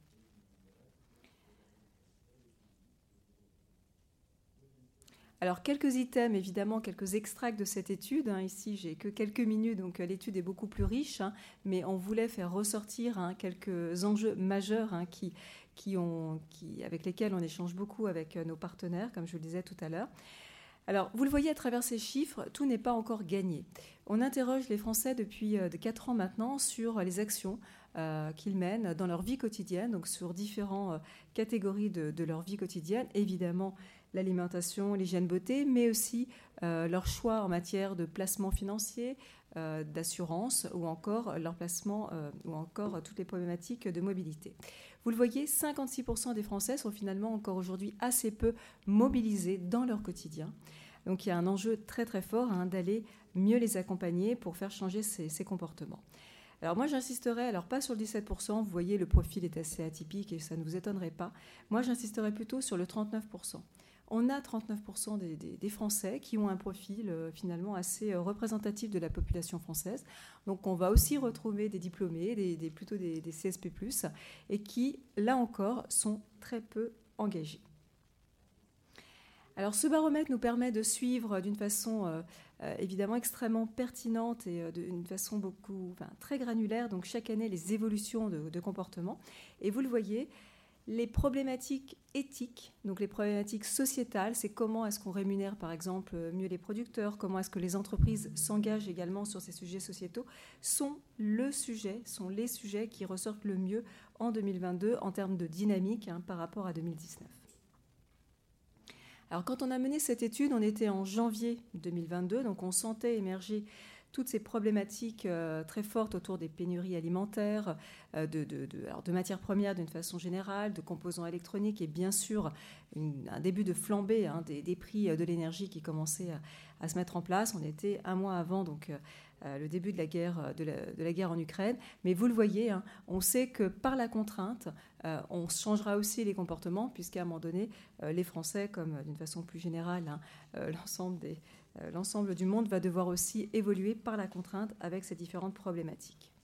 Alors, quelques items, évidemment, quelques extracts de cette étude. Hein. Ici, j'ai que quelques minutes, donc l'étude est beaucoup plus riche, hein. mais on voulait faire ressortir hein, quelques enjeux majeurs qui, qui ont, qui, avec lesquels on échange beaucoup avec euh, nos partenaires, comme je le disais tout à l'heure. Alors, vous le voyez à travers ces chiffres, tout n'est pas encore gagné. On interroge les Français depuis 4 euh, ans maintenant sur les actions euh, qu'ils mènent dans leur vie quotidienne, donc sur différentes catégories de, leur vie quotidienne. Évidemment, l'alimentation, l'hygiène beauté, mais aussi leur choix en matière de placement financier, d'assurance ou encore leur placement ou encore toutes les problématiques de mobilité. Vous le voyez, 56% des Français sont finalement encore aujourd'hui assez peu mobilisés dans leur quotidien. Donc il y a un enjeu très très fort hein, d'aller mieux les accompagner pour faire changer ces, comportements. Alors moi j'insisterai, alors pas sur le 17%, vous voyez le profil est assez atypique et ça ne vous étonnerait pas. Moi j'insisterai plutôt sur le 39% on a 39% des, Français qui ont un profil euh, finalement assez euh, représentatif de la population française. Donc on va aussi retrouver des diplômés, plutôt des, CSP, et qui, là encore, sont très peu engagés. Alors ce baromètre nous permet de suivre d'une façon euh, évidemment extrêmement pertinente et d'une façon beaucoup, très granulaire, donc chaque année les évolutions de comportement. Et vous le voyez, les problématiques éthiques, donc les problématiques sociétales, c'est comment est-ce qu'on rémunère par exemple mieux les producteurs, comment est-ce que les entreprises s'engagent également sur ces sujets sociétaux, sont le sujet, sont les sujets qui ressortent le mieux en 2022 en termes de dynamique hein, par rapport à 2019. Alors quand on a mené cette étude, on était en janvier 2022, donc on sentait émerger toutes ces problématiques euh, très fortes autour des pénuries alimentaires, euh, de, matières premières d'une façon générale, de composants électroniques et bien sûr un début de flambée hein, des, prix euh, de l'énergie qui commençaient à, se mettre en place. On était un mois avant donc le début de la guerre en Ukraine, mais vous le voyez, hein, on sait que par la contrainte, on changera aussi les comportements puisqu'à un moment donné, les Français, comme d'une façon plus générale, hein, l'ensemble des l'ensemble du monde va devoir aussi évoluer par la contrainte avec ces différentes problématiques.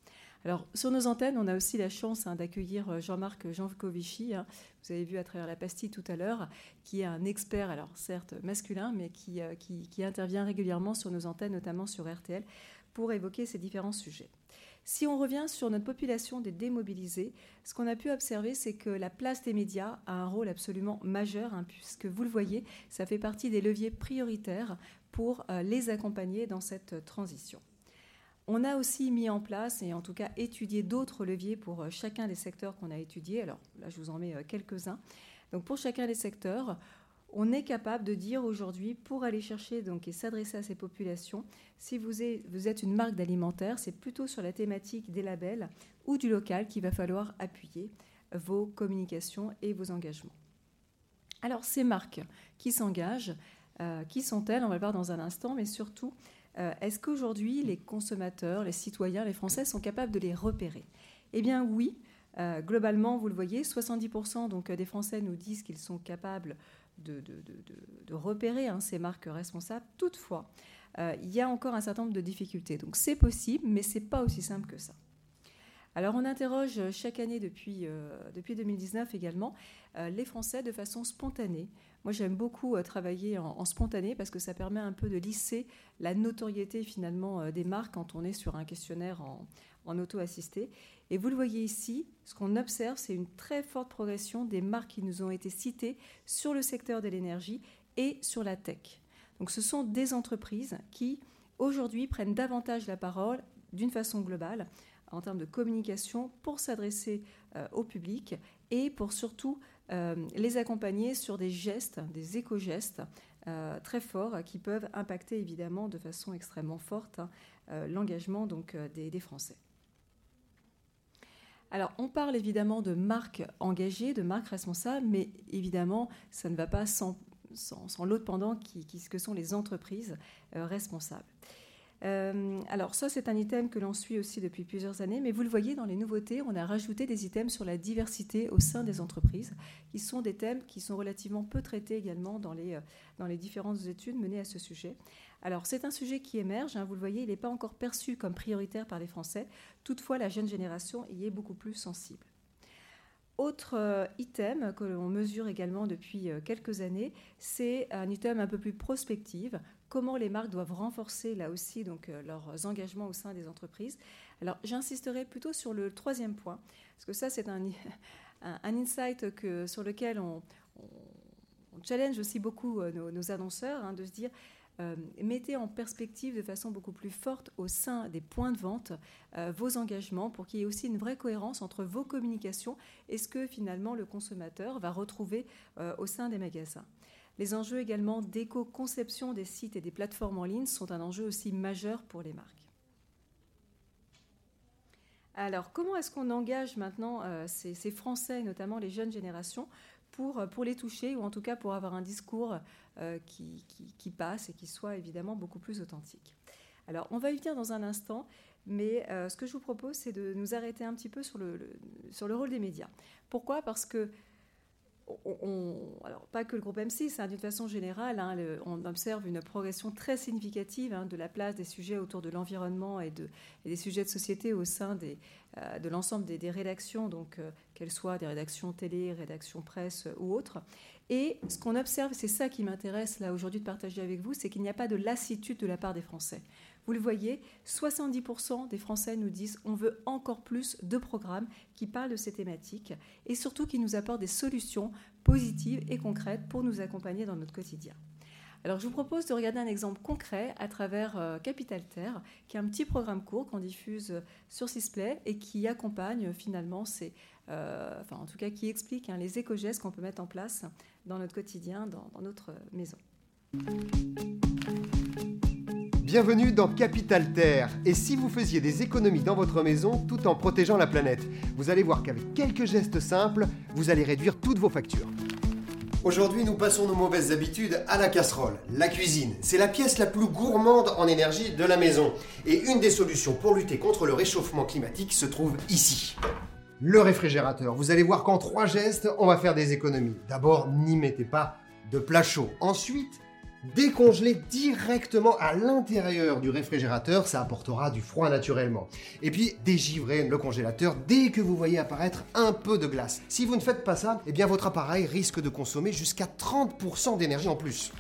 Alors, sur nos antennes, on a aussi la chance hein, d'accueillir euh, Jean-Marc Jankovici, hein, vous avez vu à travers la pastille tout à l'heure, qui est un expert, alors certes masculin, mais qui, euh, intervient régulièrement sur nos antennes, notamment sur RTL, pour évoquer ces différents sujets. Si on revient sur notre population des démobilisés, ce qu'on a pu observer, c'est que la place des médias a un rôle absolument majeur, hein, puisque vous le voyez, ça fait partie des leviers prioritaires pour euh, les accompagner dans cette transition. On a aussi mis en place et en tout cas étudié d'autres leviers pour euh, chacun des secteurs qu'on a étudiés. Alors là, je vous en mets euh, quelques-uns. Donc pour chacun des secteurs, on est capable de dire aujourd'hui, pour aller chercher donc, et s'adresser à ces populations, si vous êtes une marque d'alimentaire, c'est plutôt sur la thématique des labels ou du local qu'il va falloir appuyer vos communications et vos engagements. Alors ces marques qui s'engagent, euh, qui sont-elles On va le voir dans un instant, mais surtout, euh, est-ce qu'aujourd'hui les consommateurs, les citoyens, les Français sont capables de les repérer? Eh bien oui. Euh, globalement, vous le voyez, 70% donc, des Français nous disent qu'ils sont capables de, repérer hein, ces marques responsables. Toutefois, il y a encore un certain nombre de difficultés. Donc c'est possible, mais ce n'est pas aussi simple que ça. Alors on interroge chaque année depuis, depuis 2019 également les Français de façon spontanée moi, j'aime beaucoup euh, travailler en, spontané parce que ça permet un peu de lisser la notoriété finalement euh, des marques quand on est sur un questionnaire en, auto-assisté. Et vous le voyez ici, ce qu'on observe, c'est une très forte progression des marques qui nous ont été citées sur le secteur de l'énergie et sur la tech. Donc ce sont des entreprises qui, aujourd'hui, prennent davantage la parole d'une façon globale en termes de communication pour s'adresser euh, au public et pour surtout euh, les accompagner sur des gestes, des éco-gestes euh, très forts qui peuvent impacter évidemment de façon extrêmement forte hein, l'engagement donc des, Français. Alors, on parle évidemment de marques engagées, de marques responsables, mais évidemment, ça ne va pas sans, l'autre pendant qui, qui, que sont les entreprises responsables. Euh, alors ça, c'est un item que l'on suit aussi depuis plusieurs années, mais vous le voyez dans les nouveautés, on a rajouté des items sur la diversité au sein des entreprises, qui sont des thèmes qui sont relativement peu traités également dans les, euh, dans les différentes études menées à ce sujet. Alors c'est un sujet qui émerge, hein, vous le voyez, il n'est pas encore perçu comme prioritaire par les Français, toutefois la jeune génération y est beaucoup plus sensible. Autre euh, item que l'on mesure également depuis quelques années, c'est un item un peu plus prospective, comment les marques doivent renforcer là aussi donc, euh, leurs engagements au sein des entreprises. Alors j'insisterai plutôt sur le troisième point, parce que ça c'est un, un, insight que, sur lequel on, challenge aussi beaucoup euh, nos, annonceurs, hein, de se dire euh, mettez en perspective de façon beaucoup plus forte au sein des points de vente vos engagements pour qu'il y ait aussi une vraie cohérence entre vos communications et ce que finalement le consommateur va retrouver au sein des magasins. Les enjeux également d'éco-conception des sites et des plateformes en ligne sont un enjeu aussi majeur pour les marques. Alors, comment est-ce qu'on engage maintenant euh, ces, Français, notamment les jeunes générations, pour, euh, pour les toucher, ou en tout cas pour avoir un discours euh, qui, passe et qui soit évidemment beaucoup plus authentique? Alors, on va y venir dans un instant, mais ce que je vous propose, c'est de nous arrêter un petit peu sur le, sur le rôle des médias. Pourquoi? Parce que alors pas que le groupe M6, hein, d'une façon générale, hein, on observe une progression très significative hein, de la place des sujets autour de l'environnement et, des sujets de société au sein euh, de l'ensemble des, rédactions, donc euh, qu'elles soient des rédactions télé, rédactions presse ou autres. Et ce qu'on observe, c'est ça qui m'intéresse là aujourd'hui de partager avec vous, c'est qu'il n'y a pas de lassitude de la part des Français. Vous le voyez, 70% des Français nous disent on veut encore plus de programmes qui parlent de ces thématiques et surtout qui nous apportent des solutions positives et concrètes pour nous accompagner dans notre quotidien. Alors je vous propose de regarder un exemple concret à travers euh, Capital Terre, qui est un petit programme court qu'on diffuse sur Sisplay et qui accompagne finalement euh, enfin en tout cas qui explique hein, les éco-gestes qu'on peut mettre en place dans notre quotidien, dans notre maison. Bienvenue dans Capital Terre. Et si vous faisiez des économies dans votre maison tout en protégeant la planète Vous allez voir qu'avec quelques gestes simples, vous allez réduire toutes vos factures. Aujourd'hui, nous passons nos mauvaises habitudes à la casserole. La cuisine, c'est la pièce la plus gourmande en énergie de la maison. Et une des solutions pour lutter contre le réchauffement climatique se trouve ici. Le réfrigérateur. Vous allez voir qu'en trois gestes, on va faire des économies. D'abord, n'y mettez pas de plat chaud. Ensuite, décongeler directement à l'intérieur du réfrigérateur, ça apportera du froid naturellement. Et puis dégivrer le congélateur dès que vous voyez apparaître un peu de glace. Si vous ne faites pas ça, eh bien votre appareil risque de consommer jusqu'à 30% d'énergie en plus.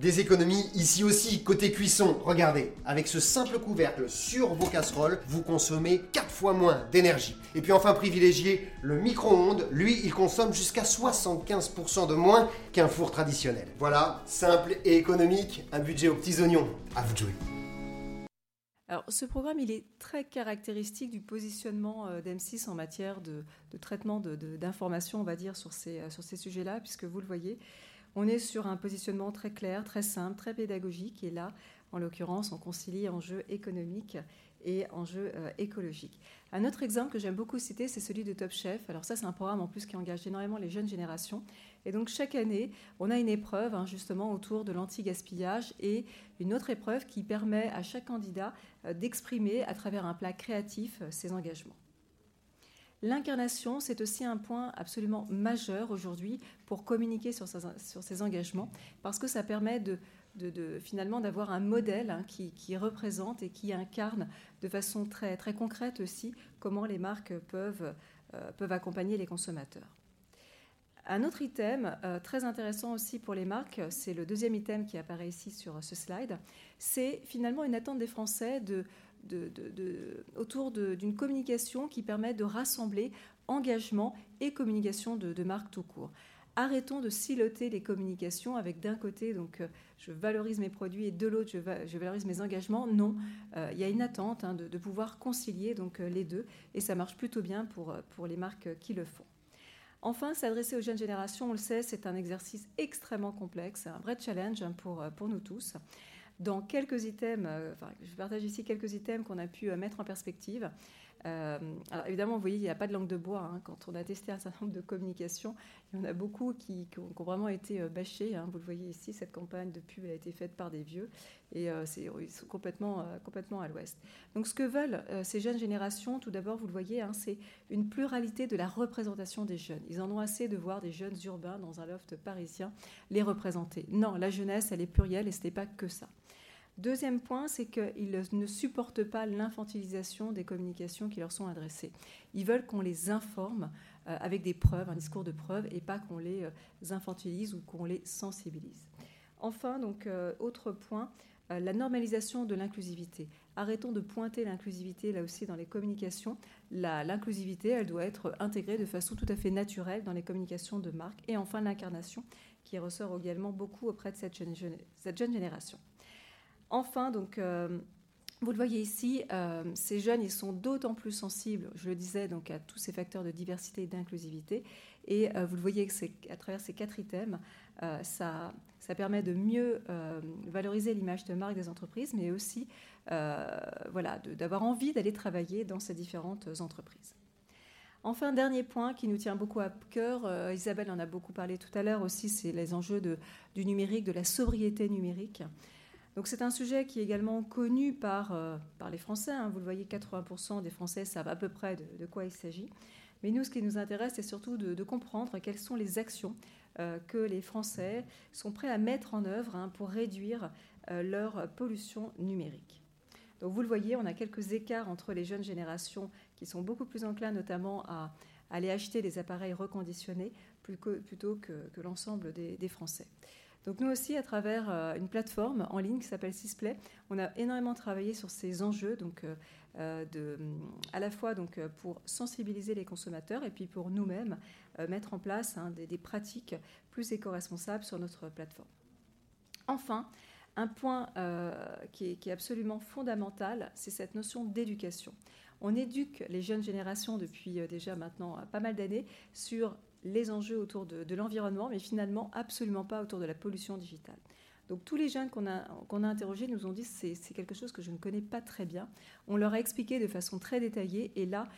Des économies ici aussi, côté cuisson. Regardez, avec ce simple couvercle sur vos casseroles, vous consommez 4 fois moins d'énergie. Et puis enfin privilégier le micro-ondes, lui, il consomme jusqu'à 75% de moins qu'un four traditionnel. Voilà, simple et économique, un budget aux petits oignons. À vous de jouer. Alors, ce programme, il est très caractéristique du positionnement euh, d'M6 en matière de, traitement d'informations, on va dire, euh, sur ces sujets-là, puisque vous le voyez, on est sur un positionnement très clair, très simple, très pédagogique. Et là, en l'occurrence, on concilie enjeux économiques et enjeux euh, écologiques. Un autre exemple que j'aime beaucoup citer, c'est celui de Top Chef. Alors ça, c'est un programme en plus qui engage énormément les jeunes générations. Et donc chaque année, on a une épreuve hein, justement autour de l'anti-gaspillage et une autre épreuve qui permet à chaque candidat euh, d'exprimer à travers un plat créatif euh, ses engagements. L'incarnation, c'est aussi un point absolument majeur aujourd'hui pour communiquer sur, ces engagements, parce que ça permet de finalement d'avoir un modèle hein, qui, représente et qui incarne de façon très, concrète aussi comment les marques peuvent, euh, peuvent accompagner les consommateurs. Un autre item euh, très intéressant aussi pour les marques, c'est le deuxième item qui apparaît ici sur ce slide, c'est finalement une attente des Français de, autour d'une communication qui permet de rassembler engagement et communication de, marque tout court arrêtons de siloter les communications avec d'un côté, donc euh, je valorise mes produits et de l'autre, je, valorise mes engagements. Non, euh, il y a une attente hein, de, pouvoir concilier donc euh, les deux et ça marche plutôt bien pour, pour les marques qui le font. Enfin, s'adresser aux jeunes générations, on le sait, c'est un exercice extrêmement complexe, un vrai challenge hein, pour, pour nous tous. Dans quelques items, je partage ici quelques items qu'on a pu mettre en perspective. Euh, alors évidemment, vous voyez, il n'y a pas de langue de bois. Hein. Quand on a testé un certain nombre de communications, il y en a beaucoup qui, ont, vraiment été euh, bâchés. Hein. Vous le voyez ici, cette campagne de pub a été faite par des vieux et euh, c'est, ils sont complètement, complètement à l'ouest. Donc ce que veulent ces jeunes générations, tout d'abord, vous le voyez, hein, c'est une pluralité de la représentation des jeunes. Ils en ont assez de voir des jeunes urbains dans un loft parisien les représenter. Non, la jeunesse, elle est plurielle et ce n'est pas que ça. Deuxième point, c'est qu'ils ne supportent pas l'infantilisation des communications qui leur sont adressées. Ils veulent qu'on les informe euh, avec des preuves, un discours de preuves, et pas qu'on les euh, infantilise ou qu'on les sensibilise. Enfin, donc, euh, autre point, la normalisation de l'inclusivité. Arrêtons de pointer l'inclusivité là aussi dans les communications. L'inclusivité, elle doit être intégrée de façon tout à fait naturelle dans les communications de marque. Et enfin, l'incarnation, qui ressort également beaucoup auprès de cette jeune, cette jeune génération. Enfin, donc, euh, vous le voyez ici, euh, ces jeunes, sont d'autant plus sensibles, je le disais, donc à tous ces facteurs de diversité et d'inclusivité. Et euh, vous le voyez à travers ces quatre items, ça, permet de mieux valoriser l'image de marque des entreprises, mais aussi voilà, d'avoir envie d'aller travailler dans ces différentes entreprises. Enfin, dernier point qui nous tient beaucoup à cœur, Isabelle en a beaucoup parlé tout à l'heure aussi, c'est les enjeux du numérique, de la sobriété numérique. Donc c'est un sujet qui est également connu par, euh, par les Français. Hein. Vous le voyez, 80% des Français savent à peu près de, quoi il s'agit. Mais nous, ce qui nous intéresse, c'est surtout de, comprendre quelles sont les actions euh, que les Français sont prêts à mettre en œuvre hein, pour réduire euh, leur pollution numérique. Donc vous le voyez, on a quelques écarts entre les jeunes générations qui sont beaucoup plus enclins notamment à, aller acheter des appareils reconditionnés plutôt que, l'ensemble des Français. Donc nous aussi, à travers euh, une plateforme en ligne qui s'appelle Sisplay, on a énormément travaillé sur ces enjeux, donc euh, euh, à la fois donc pour sensibiliser les consommateurs et puis pour nous-mêmes mettre en place hein, des, pratiques plus éco-responsables sur notre plateforme. Enfin, un point qui, est, absolument fondamental, c'est cette notion d'éducation. On éduque les jeunes générations depuis déjà maintenant pas mal d'années sur les enjeux autour de, l'environnement, mais finalement absolument pas autour de la pollution digitale. Donc tous les jeunes qu'on a, a interrogés nous ont dit c'est, c'est quelque chose que je ne connais pas très bien. On leur a expliqué de façon très détaillée et là,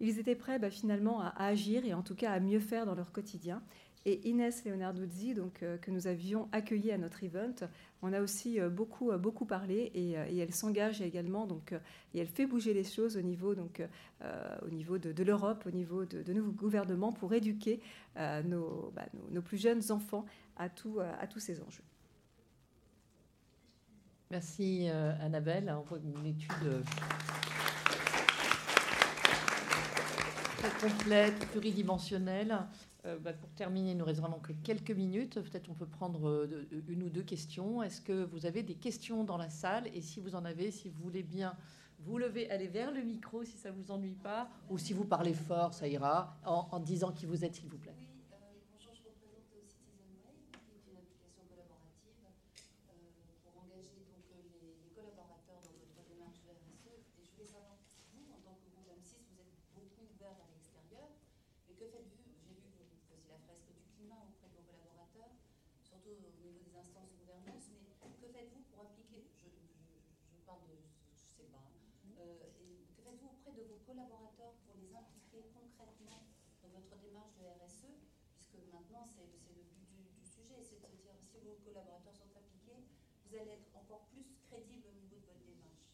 ils étaient prêts bah, finalement à, agir et en tout cas à mieux faire dans leur quotidien. Et Inès Leonarduzzi, donc, euh, que nous avions accueilli à notre event, on a aussi euh, beaucoup, euh, beaucoup parlé et, elle s'engage également donc, et elle fait bouger les choses au niveau, donc, au niveau de, l'Europe, au niveau de, de, nos gouvernements pour éduquer nos, bah, nos, plus jeunes enfants à, tout, à tous ces enjeux. Merci Annabelle. On voit une étude très complète, pluridimensionnelle. Euh, bah, pour terminer, il nous reste vraiment que quelques minutes. Peut-être on peut prendre euh, une ou deux questions. Est-ce que vous avez des questions dans la salle? Et si vous en avez, si vous voulez bien vous lever, aller vers le micro si ça vous ennuie pas, ou si vous parlez fort, ça ira, en disant qui vous êtes, s'il vous plaît. Collaborateurs sont impliqués, vous allez être encore plus crédible au niveau de votre démarche.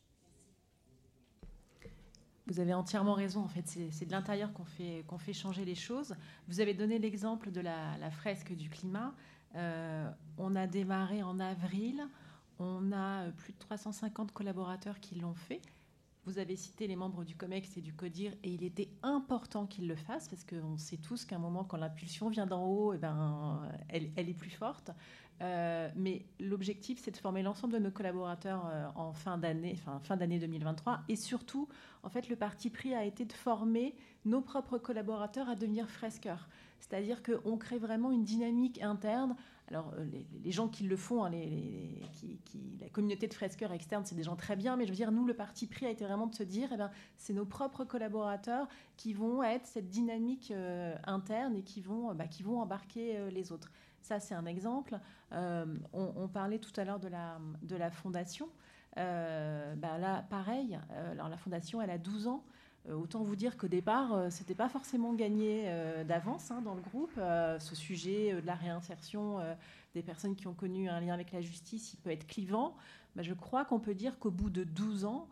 Vous avez entièrement raison. En fait, c'est de l'intérieur qu'on fait, qu'on fait changer les choses. Vous avez donné l'exemple de la, fresque du climat. on a démarré en avril. On a plus de 350 collaborateurs qui l'ont fait. Vous avez cité les membres du COMEX et du CODIR, et il était important qu'ils le fassent, parce qu'on sait tous qu'à un moment, quand l'impulsion vient d'en haut, eh ben, elle, est plus forte. Euh, mais l'objectif, c'est de former l'ensemble de nos collaborateurs euh, en fin d'année, enfin, fin d'année 2023. Et surtout, en fait, le parti pris a été de former nos propres collaborateurs à devenir fresqueurs. C'est-à-dire qu'on crée vraiment une dynamique interne alors, euh, les, gens qui le font, hein, la communauté de fresqueurs externes, c'est des gens très bien, mais je veux dire, nous, le parti pris a été vraiment de se dire, eh ben, c'est nos propres collaborateurs qui vont être cette dynamique euh, interne et qui vont, bah, qui embarquer euh, les autres. Ça, c'est un exemple. On, parlait tout à l'heure de la, de la fondation. Bah, là, pareil, alors la fondation, elle a 12 ans. Euh, autant vous dire qu'au départ, euh, ce n'était pas forcément gagné euh, d'avance hein, dans le groupe. ce sujet de la réinsertion des personnes qui ont connu un lien avec la justice, il peut être clivant. Mais je crois qu'on peut dire qu'au bout de 12 ans,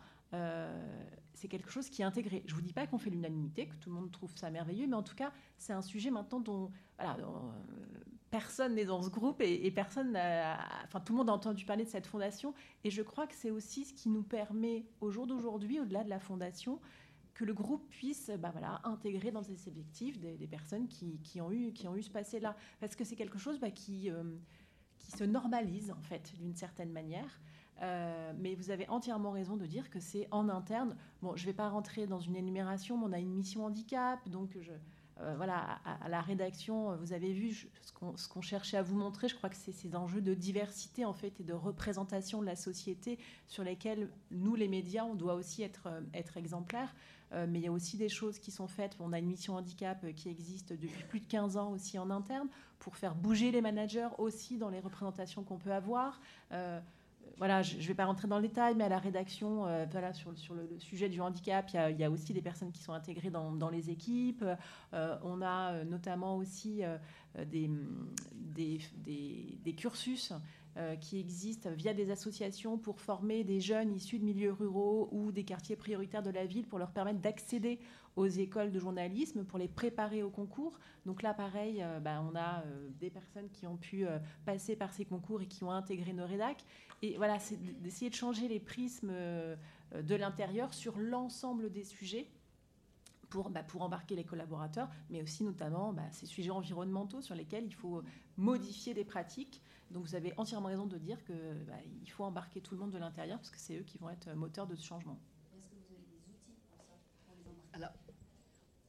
c'est quelque chose qui est intégré. Je ne vous dis pas qu'on fait l'unanimité, que tout le monde trouve ça merveilleux, mais en tout cas, c'est un sujet maintenant dont, personne n'est dans ce groupe et, personne, enfin tout le monde a entendu parler de cette fondation. Et je crois que c'est aussi ce qui nous permet, au jour d'aujourd'hui, au-delà de la fondation, que le groupe puisse bah intégrer dans ses objectifs des, personnes qui, ont eu, ce passé-là. Parce que c'est quelque chose bah, qui, euh, qui se normalise, en fait, d'une certaine manière. Euh, mais vous avez entièrement raison de dire que c'est en interne. Bon, je ne vais pas rentrer dans une énumération, mais on a une mission handicap, donc euh, voilà, à, la rédaction, vous avez vu ce qu'on cherchait à vous montrer. Je crois que c'est ces enjeux de diversité en fait et de représentation de la société sur lesquels nous, les médias, on doit aussi être exemplaires. Euh, mais il y a aussi des choses qui sont faites. On a une mission handicap euh, qui existe depuis plus de 15 ans aussi en interne pour faire bouger les managers aussi dans les représentations qu'on peut avoir. Euh, voilà, je ne vais pas rentrer dans le détail, mais à la rédaction, voilà, sur, le, sujet du handicap, il y, a, aussi des personnes qui sont intégrées dans, les équipes. on a notamment aussi des, cursus qui existent via des associations pour former des jeunes issus de milieux ruraux ou des quartiers prioritaires de la ville pour leur permettre d'accéder aux écoles de journalisme, pour les préparer au concours. Donc là, pareil, euh, bah, on a euh, des personnes qui ont pu passer par ces concours et qui ont intégré nos rédacs. Et voilà, c'est d'essayer de changer les prismes de l'intérieur sur l'ensemble des sujets pour, bah, embarquer les collaborateurs, mais aussi notamment bah, ces sujets environnementaux sur lesquels il faut modifier des pratiques donc vous avez entièrement raison de dire qu'il bah, faut embarquer tout le monde de l'intérieur parce que c'est eux qui vont être moteurs de ce changement. Est-ce que vous avez des outils pour ça, pour les embarquer Alors,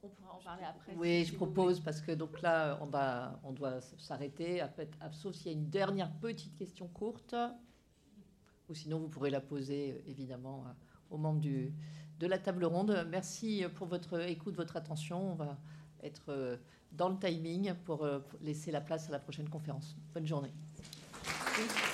on pourra en parler après. Oui, je propose parce que donc là, on, va, on doit s'arrêter, sauf s'il y a une dernière petite question courte, ou sinon vous pourrez la poser évidemment aux membres du, de la table ronde. Merci pour votre écoute, votre attention. On va être dans le timing pour laisser la place à la prochaine conférence. Bonne journée. Thank you.